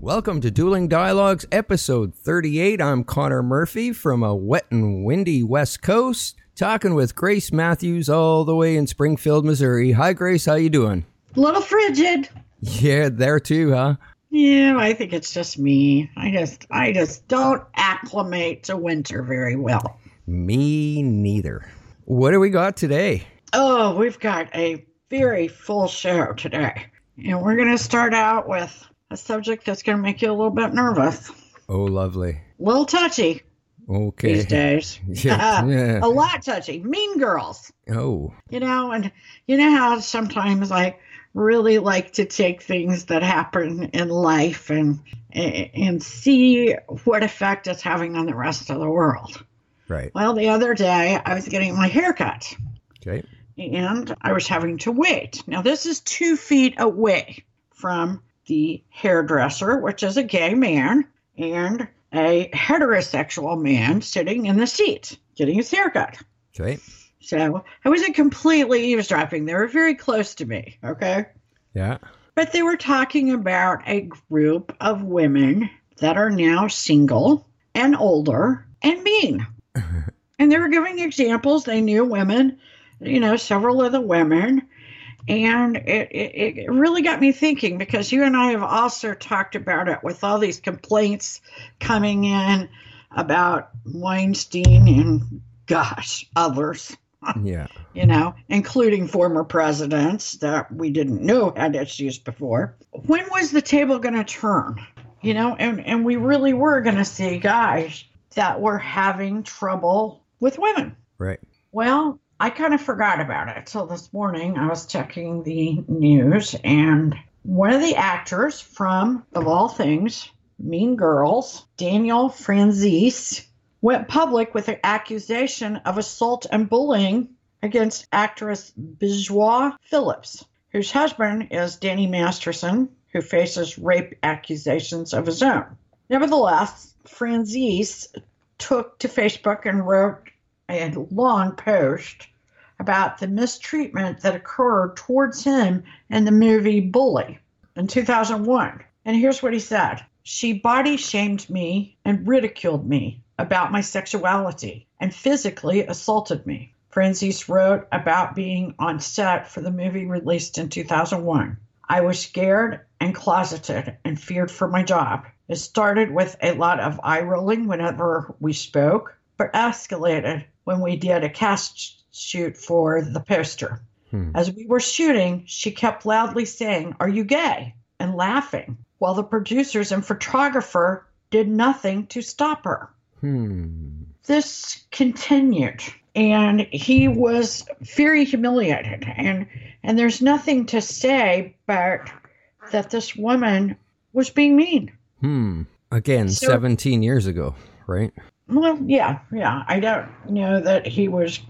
Welcome to Dueling Dialogues, episode 38. I'm Connor Murphy from a wet and windy West Coast, talking with Grace Matthews all the way in Springfield, Missouri. Hi, Grace. How you doing? A little frigid. Yeah, there too, huh? Yeah, I think it's just me. I just I just don't acclimate to winter very well. Me neither. What do we got today? Oh, we've got a very full show today. And we're going to start out with a subject that's going to make you a little bit nervous. Oh, lovely. A little touchy Okay. these days. Yeah, yeah. a lot touchy. Mean girls. Oh, You know, and you know how sometimes I really like to take things that happen in life and and see what effect it's having on the rest of the world. right. Well, the other day I was getting my hair cut Okay. and I was having to wait. Now, this is two feet away from the hairdresser, which is a gay man, and a heterosexual man sitting in the seat getting his haircut. Okay. So I wasn't completely eavesdropping. They were very close to me, okay? Yeah. But they were talking about a group of women that are now single and older and mean. and they were giving examples. They knew women, you know, several of the women. And it, it, it really got me thinking because you and I have also talked about it with all these complaints coming in about Weinstein and, gosh, others Yeah. you know, including former presidents that we didn't know had issues before. When was the table going to turn? You know, and, and we really were going to see guys that were having trouble with women. Right. Well, I kind of forgot about it till this morning. I was checking the news, and one of the actors from, of all things, Mean Girls, Daniel Franzese, went public with an accusation of assault and bullying against actress Bijou Phillips, whose husband is Danny Masterson, who faces rape accusations of his own. Nevertheless, Franzese took to Facebook and wrote a long post about the mistreatment that occurred towards him in the movie Bully in 2001. And here's what he said She body shamed me and ridiculed me about my sexuality and physically assaulted me. Franzese wrote about being on set for the movie released in 2001. I was scared and closeted and feared for my job. It started with a lot of eye rolling whenever we spoke, but escalated when we did a cast shoot for the poster. Hmm. As we were shooting, she kept loudly saying, Are you gay? and laughing, while the producers and photographer did nothing to stop her. Hmm. This continued, and he was very humiliated. And, and there's nothing to say but that this woman was being mean. Hmm. Again, So- 17 years ago, right? Well, yeah, yeah. I don't know that he was,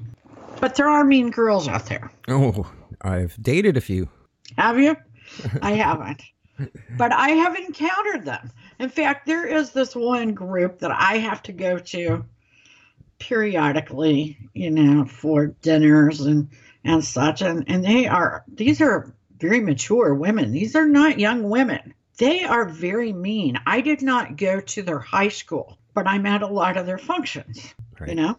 but there are mean girls out there. Oh, I've dated a few. Have you? I haven't. But I have encountered them. In fact, there is this one group that I have to go to periodically, you know, for dinners and and such and and they are these are very mature women. These are not young women. They are very mean. I did not go to their high school, but I'm at a lot of their functions, Right. you know?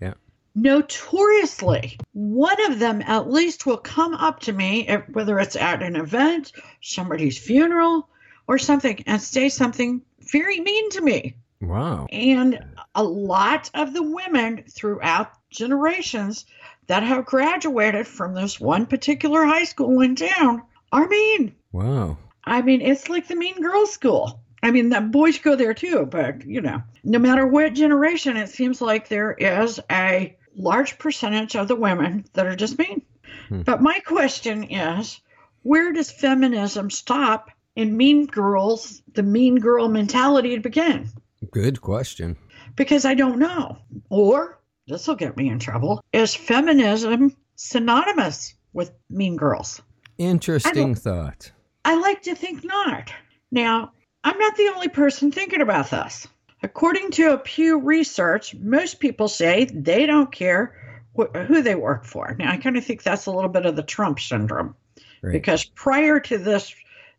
Yeah. notoriously one of them at least will come up to me eh, whether it's at an event somebody's funeral or something and say something very mean to me Wow. and a lot of the women throughout generations that have graduated from this one particular high school in town are mean Wow. i mean it's like the mean girls school I mean, the boys go there too, but you know, no matter what generation, it seems like there is a large percentage of the women that are just mean. Hmm. But my question is, where does feminism stop and mean girls, the mean girl mentality to begin? Good question. Because I don't know. Or, this will get me in trouble, is feminism synonymous with mean girls? Interesting thought. I like to think not. Now, I'm not the only person thinking about this. According to a Pew research, most people say they don't care wh- who they work for. Now, I kind of think that's a little bit of the Trump syndrome Right. because prior to this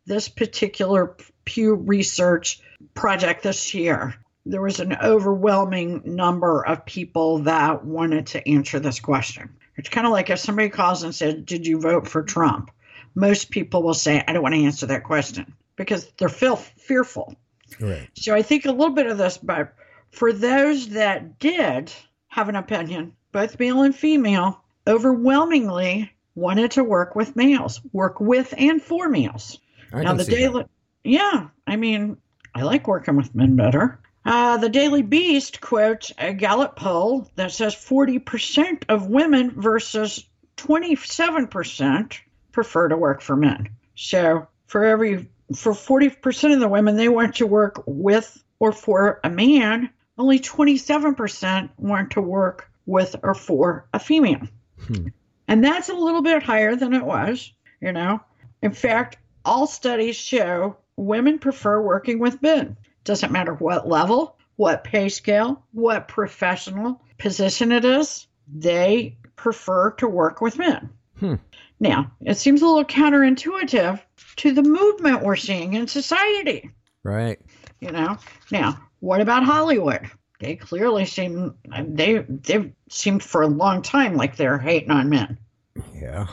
this particular Pew research project this year, there was an overwhelming number of people that wanted to answer this question. It's kind of like if somebody calls and said, "Did you vote for Trump?" Most people will say, "I don't want to answer that question." Because they're feel fearful. Right. So I think a little bit of this, but for those that did have an opinion, both male and female, overwhelmingly wanted to work with males, work with and for males. I now the see that. daily, yeah, I mean, I like working with men better. Uh, the Daily Beast quotes a Gallup poll that says 40% of women versus 27% prefer to work for men. So for every for 40% of the women they want to work with or for a man, only 27% want to work with or for a female. Hmm. And that's a little bit higher than it was, you know. In fact, all studies show women prefer working with men. Doesn't matter what level, what pay scale, what professional position it is, they prefer to work with men. Hmm. Now, it seems a little counterintuitive to the movement we're seeing in society, Right. you know. Now, what about Hollywood? They clearly seem they they've seemed for a long time like they're hating on men. Yeah.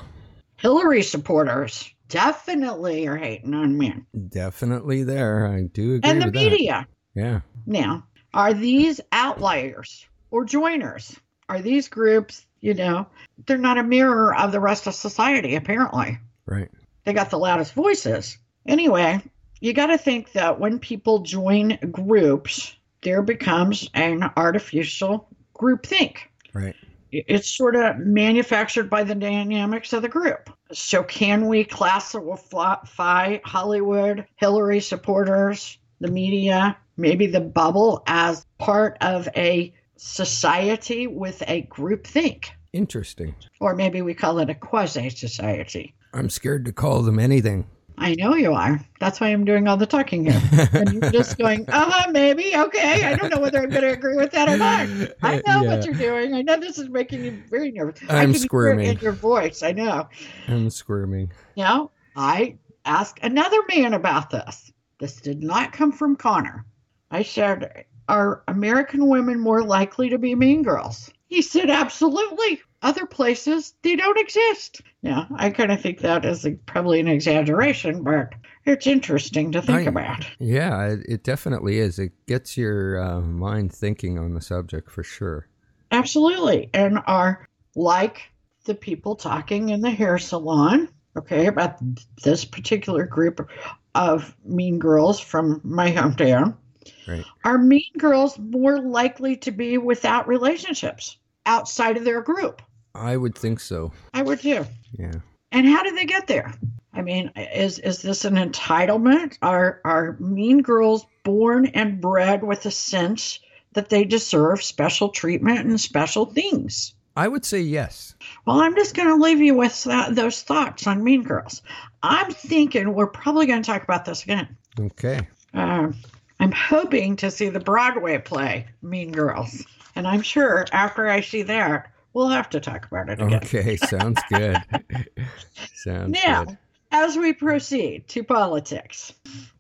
Hillary supporters definitely are hating on men. Definitely there. I do agree And the with that. media. Yeah. Now, are these outliers or joiners? Are these groups, you know, they're not a mirror of the rest of society, apparently. Right. They got the loudest voices. Anyway, you got to think that when people join groups, there becomes an artificial groupthink. Right. it's sort of manufactured by the dynamics of the group. So, can we classify Hollywood, Hillary supporters, the media, maybe the bubble as part of a society with a group think? Interesting. Or maybe we call it a quasi society. I'm scared to call them anything. I know you are. That's why I'm doing all the talking here. And you're just going, uh huh, maybe. Okay. I don't know whether I'm going to agree with that or not. I know Yeah. what you're doing. I know this is making you very nervous. I I'm can hear it squirming. in your voice. I know. I'm squirming. Know, I asked another man about this. This did not come from Connor. I said, Are American women more likely to be mean girls? He said, Absolutely. Other places, they don't exist. Yeah, I kind of think that is a, probably an exaggeration, but it's interesting to think I- about. Yeah, it, it definitely is. It gets your uh, mind thinking on the subject for sure. Absolutely. And are like the people talking in the hair salon, okay, about this particular group of mean girls from my hometown. Right. Are mean girls more likely to be without relationships outside of their group? I would think so. I would too. Yeah. And how do they get there? I mean, is is this an entitlement? Are are mean girls born and bred with a sense that they deserve special treatment and special things? I would say yes. Well, I'm just going to leave you with that, those thoughts on Mean Girls. I'm thinking we're probably going to talk about this again. Okay. Um, I'm hoping to see the Broadway play Mean Girls, and I'm sure after I see that, we'll have to talk about it again. Okay. Sounds good. Sounds Now, good. as we proceed to politics,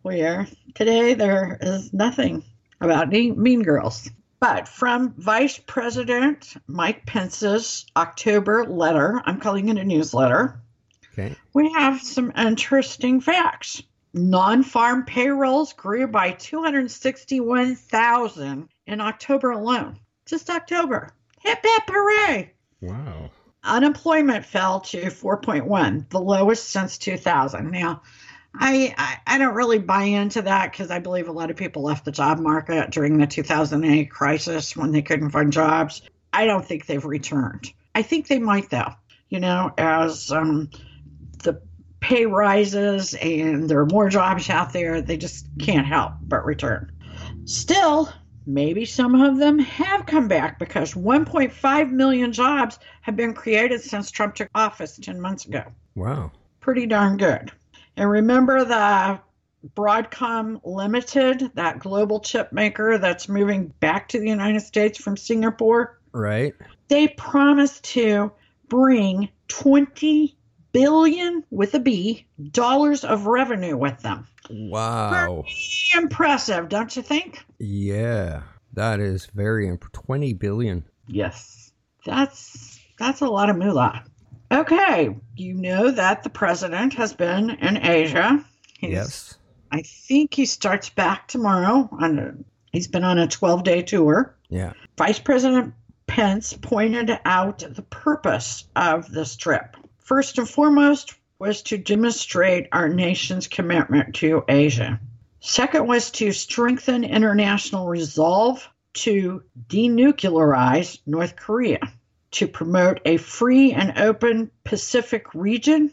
where today there is nothing about Mean Girls. But from Vice President Mike Pence's October letter, I'm calling it a newsletter, Okay. we have some interesting facts. Non farm payrolls grew by 261,000 in October alone. Just October. Hip hip hooray! Wow. Unemployment fell to 4.1, the lowest since 2000. Now, I, I, I don't really buy into that because I believe a lot of people left the job market during the 2008 crisis when they couldn't find jobs. I don't think they've returned. I think they might, though, you know, as um, pay rises and there are more jobs out there, they just can't help but return. Still, maybe some of them have come back because 1.5 million jobs have been created since Trump took office 10 months ago. Wow. Pretty darn good. And remember the Broadcom Limited, that global chip maker that's moving back to the United States from Singapore? Right. They promised to bring 20 billion with a B dollars of revenue with them. Wow. Pretty impressive, don't you think? Yeah. That is very imp- 20 billion. Yes. That's that's a lot of moolah. Okay, you know that the president has been in Asia. He's, yes. I think he starts back tomorrow on a, he's been on a 12-day tour. Yeah. Vice President Pence pointed out the purpose of this trip. First and foremost was to demonstrate our nation's commitment to Asia. Second was to strengthen international resolve to denuclearize North Korea, to promote a free and open Pacific region,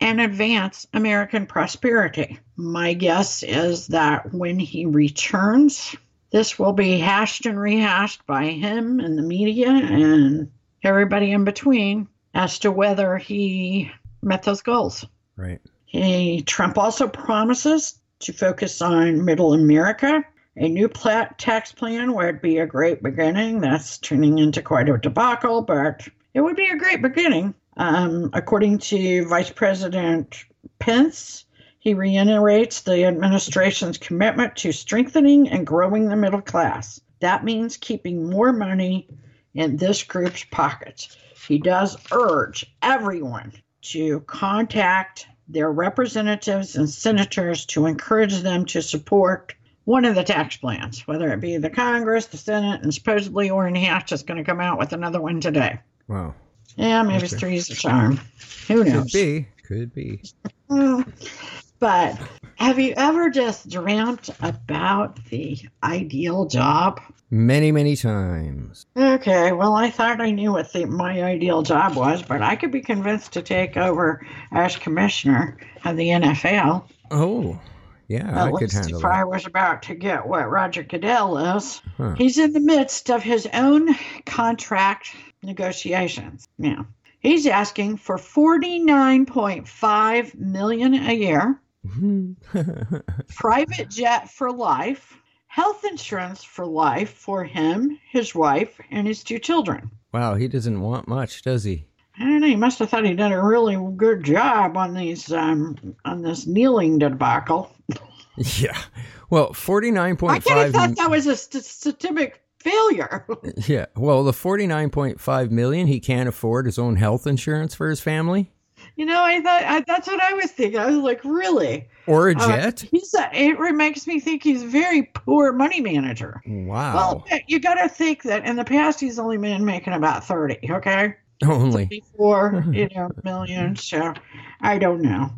and advance American prosperity. My guess is that when he returns, this will be hashed and rehashed by him and the media and everybody in between as to whether he met those goals. Right. He, Trump also promises to focus on middle America. A new pla- tax plan would be a great beginning. That's turning into quite a debacle, but it would be a great beginning. Um, according to Vice President Pence, he reiterates the administration's commitment to strengthening and growing the middle class. That means keeping more money in this group's pockets. He does urge everyone to contact their representatives and senators to encourage them to support one of the tax plans, whether it be the Congress, the Senate, and supposedly Orrin Hatch is going to come out with another one today. Wow. Yeah, maybe Okay. three's a charm. Who knows? Could be. Could be. But have you ever just dreamt about the ideal job? Many, many times. Okay, well, I thought I knew what the, my ideal job was, but I could be convinced to take over as commissioner of the NFL. Oh, yeah, At I could least handle if I was about to get what Roger Goodell is. Huh. He's in the midst of his own contract negotiations. Yeah. He's asking for 49.5 million a year, private jet for life, health insurance for life for him, his wife, and his two children. wow, he doesn't want much, does he? I don't know. He must have thought he'd done a really good job on these um, on this kneeling debacle. Yeah. Well, forty-nine I point kind of thought that was a st- systemic failure. Yeah. Well, the forty-nine point five million, he can't afford his own health insurance for his family you know, I thought I, that's what I was thinking. I was like, really? or a Uh, jet. he's a, it makes me think he's a very poor money manager. wow. Well, you got to think that in the past he's only been making about thirty. Okay, Only. before you know millions. So I don't know.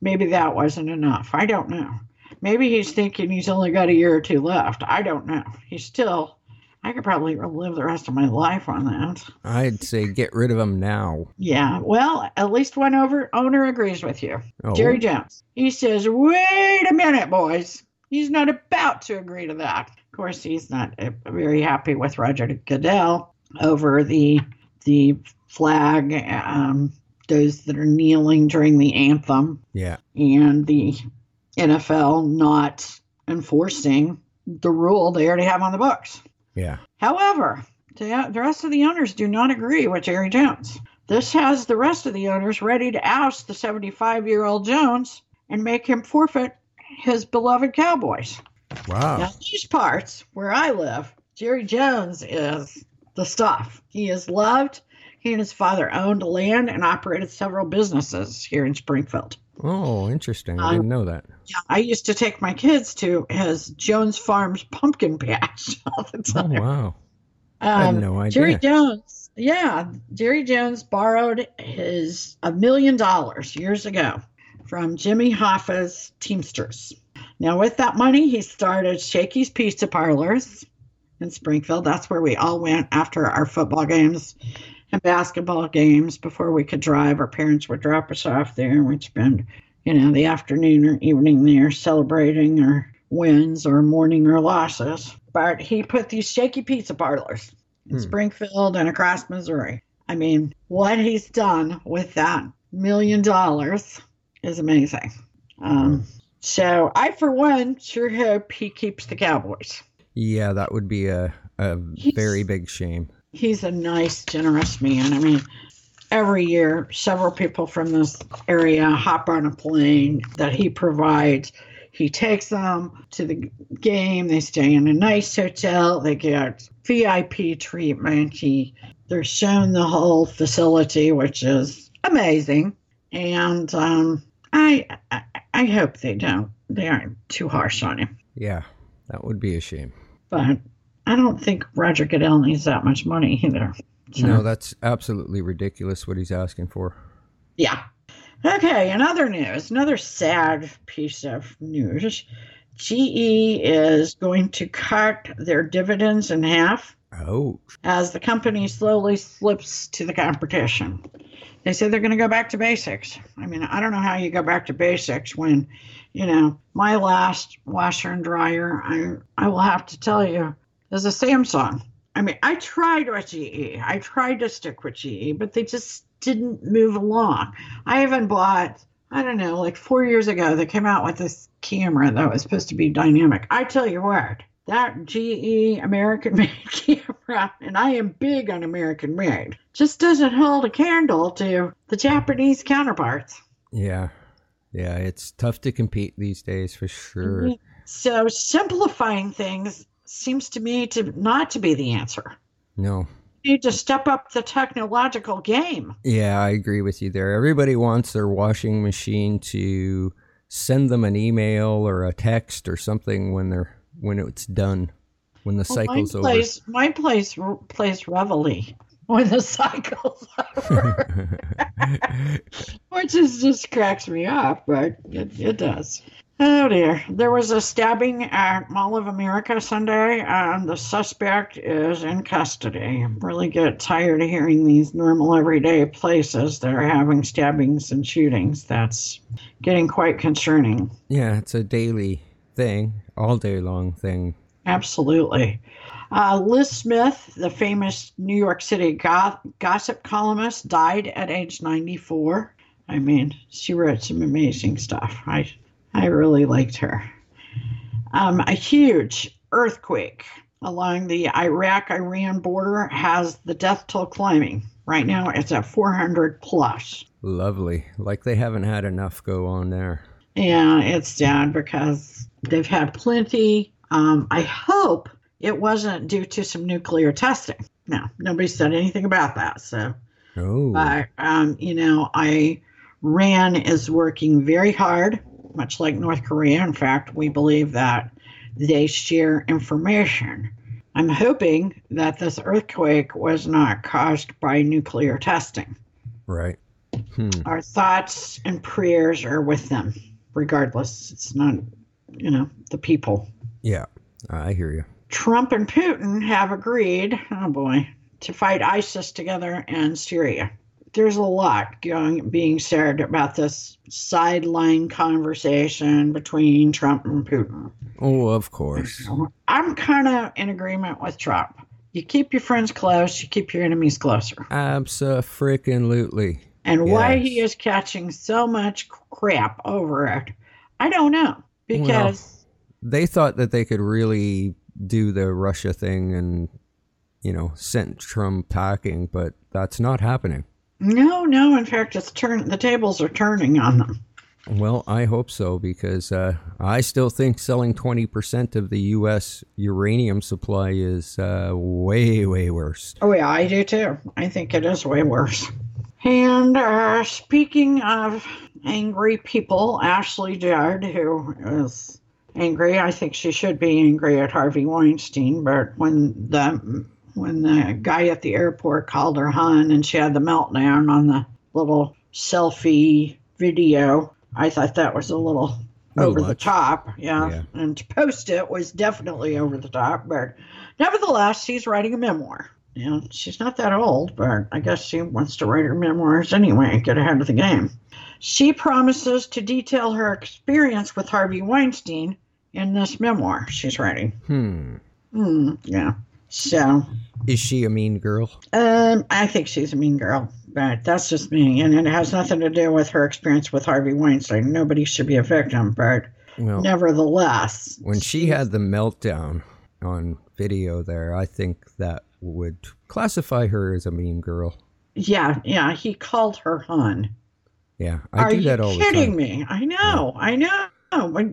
Maybe that wasn't enough. I don't know. Maybe he's thinking he's only got a year or two left. I don't know. He's still. I could probably live the rest of my life on that. I'd say get rid of them now. Yeah. Well, at least one over owner agrees with you. Oh, Jerry Jones. He says, "Wait a minute, boys. He's not about to agree to that." Of course, he's not uh, very happy with Roger Goodell over the the flag, um, those that are kneeling during the anthem, yeah. and the NFL not enforcing the rule they already have on the books. Yeah. However, the, the rest of the owners do not agree with Jerry Jones. This has the rest of the owners ready to oust the 75 year old Jones and make him forfeit his beloved Cowboys. Wow. Now, these parts where I live, Jerry Jones is the stuff. He is loved. He and his father owned land and operated several businesses here in Springfield. Oh, interesting. I Um, didn't know that. Yeah, I used to take my kids to his Jones Farms pumpkin patch all the Oh, time. wow. I had Um, no idea. Jerry Jones, yeah, Jerry Jones borrowed his a million dollars years ago from Jimmy Hoffa's Teamsters. Now, with that money, he started Shakey's Pizza Parlors in Springfield. That's where we all went after our football games and basketball games before we could drive. Our parents would drop us off there and we'd spend, you know, the afternoon or evening there celebrating our wins or morning or losses. But he put these Shakey pizza parlors in Hmm. Springfield and across Missouri. I mean, what he's done with that million dollars is amazing. Um, so I, for one, sure hope he keeps the Cowboys. Yeah, that would be a, a He's- very big shame. He's a nice, generous man. I mean, every year, several people from this area hop on a plane that he provides. He takes them to the game. They stay in a nice hotel. They get VIP treatment. He, they're shown the whole facility, which is amazing. And um, I, I, I hope they don't. They aren't too harsh on him. Yeah, that would be a shame. But I don't think Roger Goodell needs that much money either. So- No, that's absolutely ridiculous what he's asking for. Yeah. Okay, another news, another sad piece of news. GE is going to cut their dividends in half Oh, as the company slowly slips to the competition. They say they're going to go back to basics. I mean, I don't know how you go back to basics when, you know, my last washer and dryer, I, I will have to tell you, is a Samsung. I mean, I tried with GE. I tried to stick with GE, but they just didn't move along. I even bought, I don't know, like four years ago, they came out with this camera that was supposed to be dynamic. I tell you what, that GE American made camera, and I am big on American made, just doesn't hold a candle to the Japanese counterparts. yeah. Yeah, it's tough to compete these days for sure. Mm-hmm. So simplifying things seems to me to not to be the answer. No. You need to step up the technological game. Yeah, I agree with you there. Everybody wants their washing machine to send them an email or a text or something when they're when it's done, when the Well, cycle's my over. place, my place r- plays Reveille when the cycle's over, which is just cracks me up, but it, it does. Oh dear. There was a stabbing at Mall of America Sunday, and the suspect is in custody. Really get tired of hearing these normal everyday places that are having stabbings and shootings. That's getting quite concerning. yeah, it's a daily thing, all day long thing. Absolutely. Uh, Liz Smith, the famous New York City go- gossip columnist, died at age 94. I mean, she wrote some amazing stuff. I, I really liked her. Um, a huge earthquake along the Iraq Iran border has the death toll climbing. Right now, it's at 400 plus. Lovely. Like they haven't had enough go on there. Yeah, it's sad because they've had plenty. Um, I hope it wasn't due to some nuclear testing. No, nobody said anything about that. So, Oh. but um, you know, Iran is working very hard, much like North Korea. In fact, we believe that they share information. I'm hoping that this earthquake was not caused by nuclear testing. Right. Hmm. Our thoughts and prayers are with them, regardless. It's not, you know, the people. Yeah. I hear you. Trump and Putin have agreed, oh boy, to fight ISIS together in Syria. There's a lot going, being said about this sideline conversation between Trump and Putin. Oh, of course. I'm kind of in agreement with Trump. You keep your friends close, you keep your enemies closer. Abso-freaking-lutely. And why he is catching so much crap over it, I don't know. Because They thought that they could really do the Russia thing and, you know, sent Trump packing, but that's not happening. No, no, in fact, it's turn the tables are turning on them. Well, I hope so because uh, I still think selling 20% of the U.S. uranium supply is uh, way, way worse. Oh yeah, I do too. I think it is way worse. And uh, speaking of angry people, Ashley Judd, who is angry, I think she should be angry at Harvey Weinstein. But when the when the guy at the airport called her hun and she had the meltdown on the little selfie video, I thought that was a little Little over the top. Yeah. Yeah. And to post it was definitely over the top. But nevertheless, she's writing a memoir. You know, she's not that old, but I guess she wants to write her memoirs anyway, get ahead of the game. She promises to detail her experience with Harvey Weinstein in this memoir she's writing. Hmm. Hmm, yeah. So, Is she a mean girl? um, I think she's a mean girl, but that's just me. And it has nothing to do with her experience with Harvey Weinstein. Nobody should be a victim, but Well, nevertheless. when she had the meltdown on video there, I think that would classify her as a mean girl. Yeah, yeah, he called her hun. Yeah, I Are do that all the kidding me? I know, I know.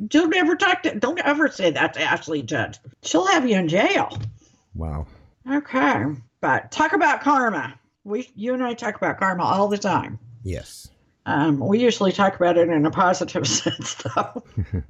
Don't ever talk to. Don't ever say that to Ashley Judd. She'll have you in jail. Wow. Okay, but talk about karma. We, you and I talk about karma all the time. Yes. Um, we usually talk about it in a positive sense, though.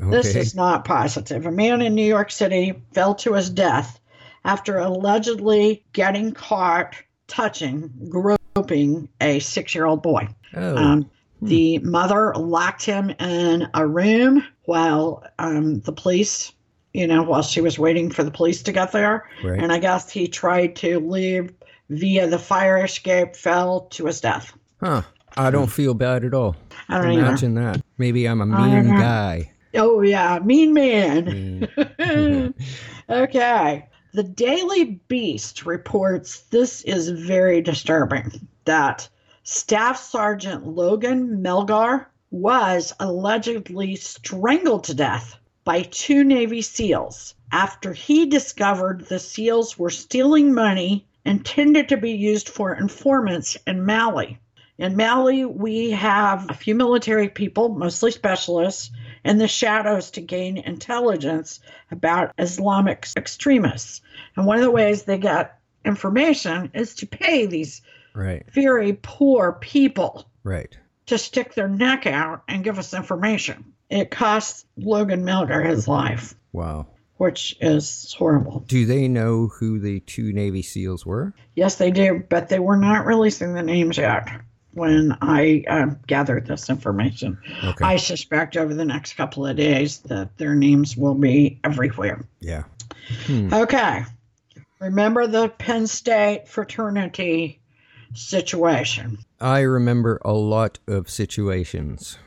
Okay. This is not positive. A man in New York City fell to his death after allegedly getting caught touching, groping a six-year-old boy. oh, Um, the mother locked him in a room while um, the police, you know, while she was waiting for the police to get there. right. And I guess he tried to leave via the fire escape, fell to his death. Huh. I don't feel bad at all. I don't either. Imagine that. Maybe I'm a mean guy. Oh, yeah, mean man. Mm. okay. The Daily Beast reports this is very disturbing that Staff Sergeant Logan Melgar was allegedly strangled to death by two Navy SEALs after he discovered the SEALs were stealing money intended to be used for informants in Mali. In Mali, we have a few military people, mostly specialists, in the shadows to gain intelligence about Islamic extremists. And one of the ways they get information is to pay these right. very poor people Right. to stick their neck out and give us information. It cost Logan Melgar his life, Wow. which is horrible. Do they know who the two Navy SEAls were? Yes, they do, but they were not releasing the names yet when I um, gathered this information. Okay. I suspect over the next couple of days that their names will be everywhere. yeah. Okay. Remember the Penn State fraternity situation. I remember a lot of situations.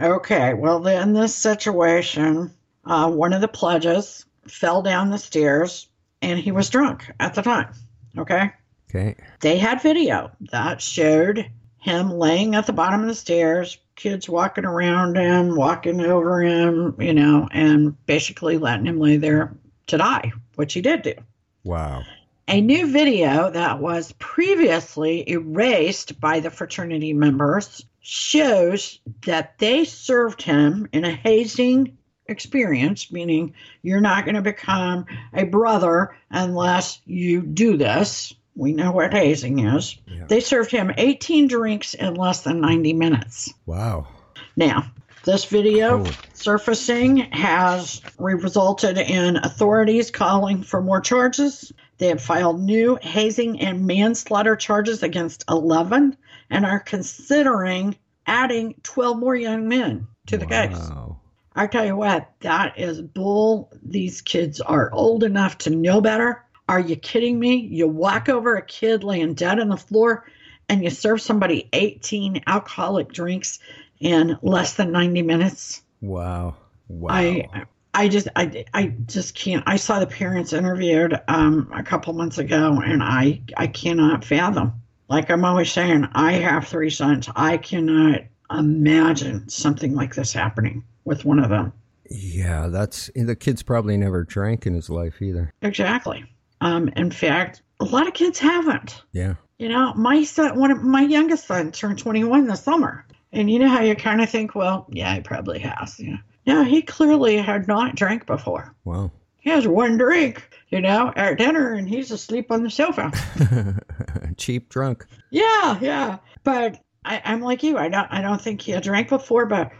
Okay, well, in this situation, uh, one of the pledges fell down the stairs and he was drunk at the time. Okay. Okay. They had video that showed him laying at the bottom of the stairs, kids walking around him, walking over him, you know, and basically letting him lay there to die, which he did do. Wow. A new video that was previously erased by the fraternity members shows that they served him in a hazing experience, meaning you're not going to become a brother unless you do this. We know what hazing is. Yeah. They served him 18 drinks in less than 90 minutes. Wow. Now, this video surfacing has resulted in authorities calling for more charges. They have filed new hazing and manslaughter charges against 11 and are considering adding 12 more young men to the case. I tell you what, that is bull. These kids are old enough to know better. Are you kidding me? You walk over a kid laying dead on the floor and you serve somebody 18 alcoholic drinks in less than 90 minutes. Wow. Wow. I I just I, I just can't. I saw the parents interviewed um, a couple months ago and I I cannot fathom. Like I'm always saying, I have three sons. I cannot imagine something like this happening with one of them. yeah, that's the kid's probably never drank in his life either. Exactly. Um, in fact, a lot of kids haven't. Yeah. You know, my son, one of my youngest son, turned 21 this summer, and you know how you kind of think, well, yeah, he probably has. Yeah. No, he clearly had not drank before. Wow. He has one drink, you know, at dinner, and he's asleep on the sofa. Cheap drunk. yeah, yeah. But I, I'm like you. I don't. I don't think he had drank before. But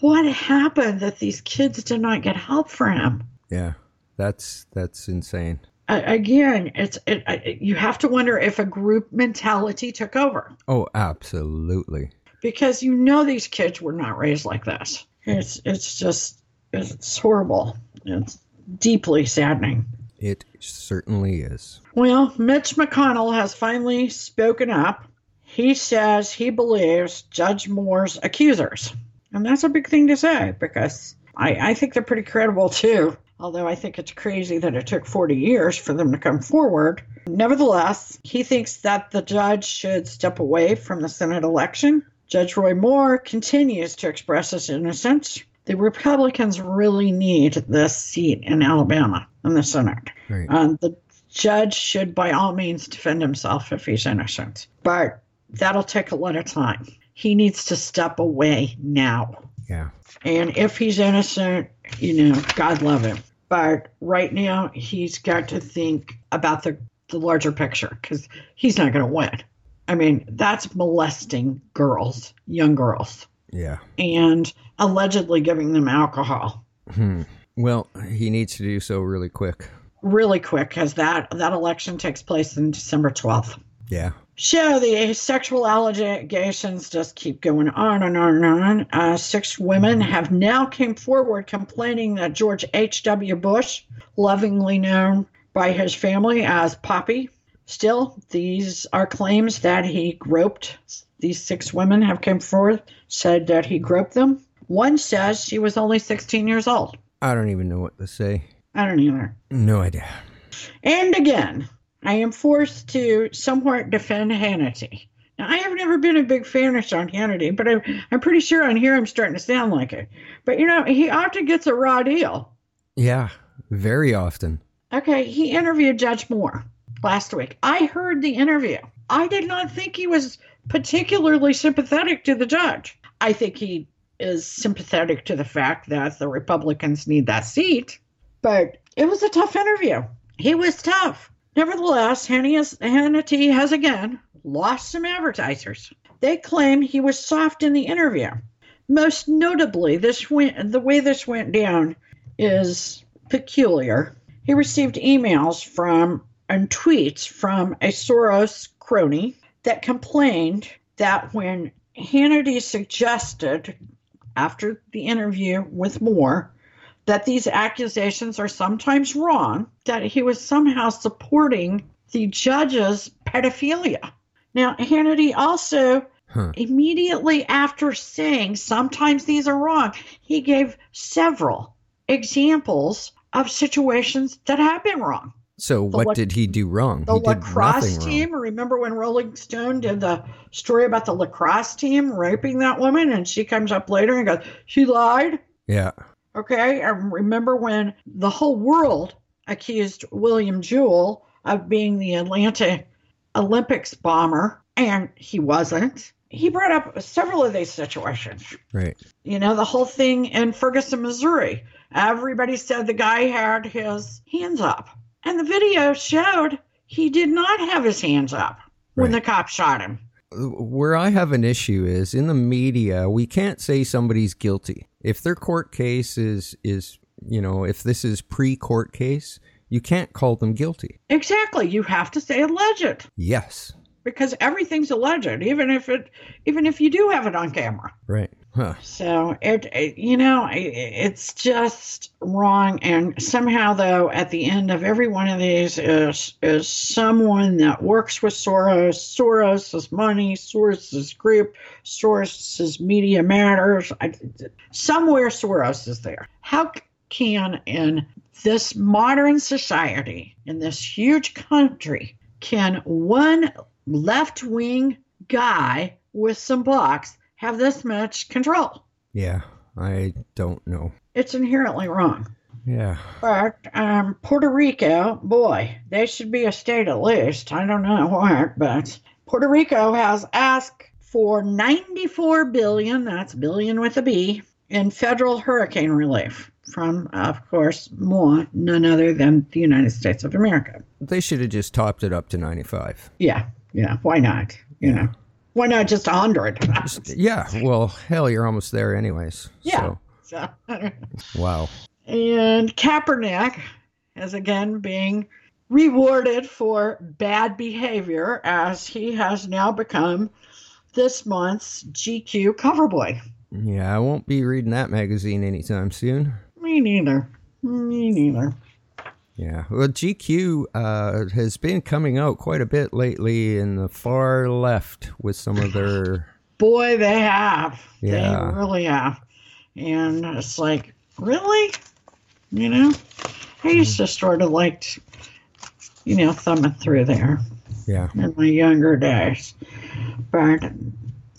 what happened that these kids did not get help for him? Yeah. That's that's insane. I, again, it's it, I, you have to wonder if a group mentality took over. Oh, absolutely. because you know these kids were not raised like this. It's it's just it's horrible. It's deeply saddening. It certainly is. Well, Mitch McConnell has finally spoken up. He says he believes Judge Moore's accusers. And that's a big thing to say because I, I think they're pretty credible too. Although I think it's crazy that it took 40 years for them to come forward. Nevertheless, he thinks that the judge should step away from the Senate election. Judge Roy Moore continues to express his innocence. The Republicans really need this seat in Alabama in the Senate. Right. Um, the judge should, by all means, defend himself if he's innocent. But that'll take a lot of time. He needs to step away now. Yeah. And if he's innocent, you know, God love him. But right now, he's got to think about the, the larger picture because he's not going to win. I mean, that's molesting girls, young girls, Yeah. and allegedly giving them alcohol Hmm. Well, he needs to do so really quick. really quick because that, that election takes place on December 12th. Yeah. So the sexual allegations just keep going on and on and on. Uh, six women have now came forward complaining that George H.W. Bush, lovingly known by his family as Poppy, still these are claims that he groped. These six women have come forth, said that he groped them. One says she was only 16 years old. I don't even know what to say. I don't either. No idea. And again, I am forced to somewhat defend Hannity. Now, I have never been a big fan of Sean Hannity, but I'm, I'm pretty sure on here I'm starting to sound like it. But you know, he often gets a raw deal. Yeah. Very often. Okay, he interviewed Judge Moore last week. I heard the interview. I did not think he was particularly sympathetic to the judge. I think he is sympathetic to the fact that the Republicans need that seat, but it was a tough interview. He was tough. Nevertheless, Hannity has again lost some advertisers. They claim he was soft in the interview. Most notably, this went the way this went down is peculiar. He received emails from and tweets from a Soros crony that complained that when Hannity suggested after the interview with Moore that these accusations are sometimes wrong, that he was somehow supporting the judge's pedophilia. Now, Hannity also Huh. immediately after saying sometimes these are wrong, he gave several examples of situations that have been wrong. So what lac- did he do wrong? The he lacrosse team, remember when Rolling Stone did the story about the lacrosse team raping that woman and she comes up later and goes, she lied? Yeah. Okay. And remember when the whole world accused William Jewell of being the Atlanta Olympics bomber, and he wasn't. He brought up several of these situations. Right. You know, the whole thing in Ferguson, Missouri. Everybody said the guy had his hands up. And the video showed he did not have his hands up when the cop shot him. Where I have an issue is in the media, we can't say somebody's guilty. If their court case is is, you know, if this is pre-court case, you can't call them guilty. Exactly. You have to say alleged Yes. because everything's alleged, even if it, even if you do have it on camera. Right. Huh. So it, it you know, i it's just wrong. And somehow, though, at the end of every one of these is is someone that works with Soros, Soros Soros's money, Soros Soros's group, Soros Soros's media matters. I, somewhere Soros is there. How can in this modern society, in this huge country, can one left wing guy with some bucks have this much control? Yeah. I don't know. It's inherently wrong. Yeah. But um, Puerto Rico, boy, they should be a state at least. I don't know what, but Puerto Rico has asked for 94 billion, that's billion with a B, in federal hurricane relief from, of course, more none other than the United States of America. They should have just topped it up to 95. Yeah, yeah, why not? You know, why not just 100? Yeah. Well, hell, you're almost there anyways. Yeah. So, So, wow. And Kaepernick is again being rewarded for bad behavior as he has now become this month's GQ cover boy. Yeah, I won't be reading that magazine anytime soon. Me neither. Me neither. Yeah, well, GQ uh, has been coming out quite a bit lately in the far left with some of their. Boy, they have. Yeah. They really have. And it's like, really? You know? I used to sort of liked, you know, thumbing through there Yeah, in my younger days. But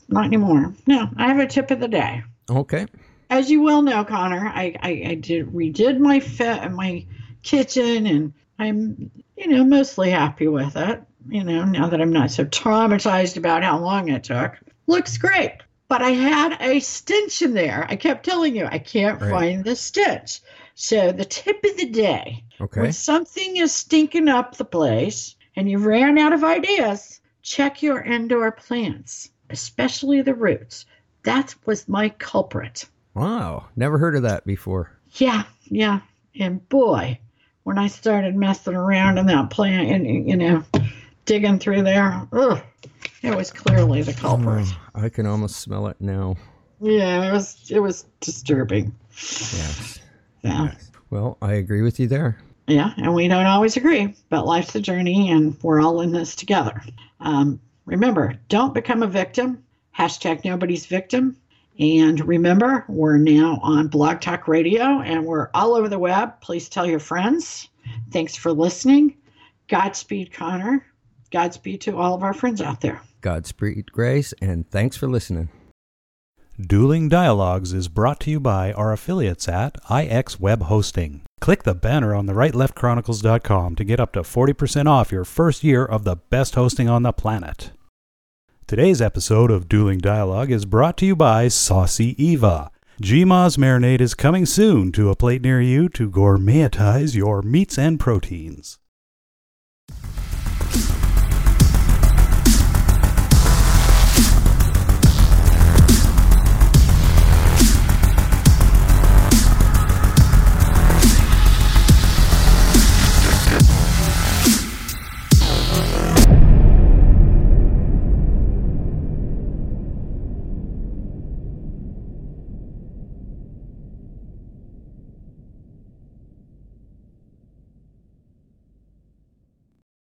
not anymore. No, I have a tip of the day. okay. as you well know, Connor, I, I, I did redid my fit and my kitchen, and I'm you know mostly happy with it. You know, now that I'm not so traumatized about how long it took, looks great. But I had a stench in there. I kept telling you I can't Right. find the stench. So the tip of the day: Okay. when something is stinking up the place and you ran out of ideas, check your indoor plants, especially the roots. That was my culprit. Wow, never heard of that before. Yeah, yeah. And boy, when I started messing around in that plant and, you know, digging through there, ugh, it was clearly the culprit. Oh, I can almost smell it now. Yeah, it was it was disturbing. Yes. Yeah. Well, I agree with you there. Yeah, and we don't always agree, but life's a journey and we're all in this together. Um, remember, don't become a victim. Hashtag nobody's victim. And remember, we're now on Blog Talk Radio and we're all over the web. Please tell your friends. Thanks for listening. Godspeed, Connor. Godspeed to all of our friends out there. Godspeed, Grace, and thanks for listening. Dueling Dialogues is brought to you by our affiliates at IX Web Hosting. Click the banner on the rightleftchronicles.com to get up to 40% off your first year of the best hosting on the planet. Today's episode of Dueling Dialogue is brought to you by Saucy Eva. GMA's marinade is coming soon to a plate near you to gourmetize your meats and proteins.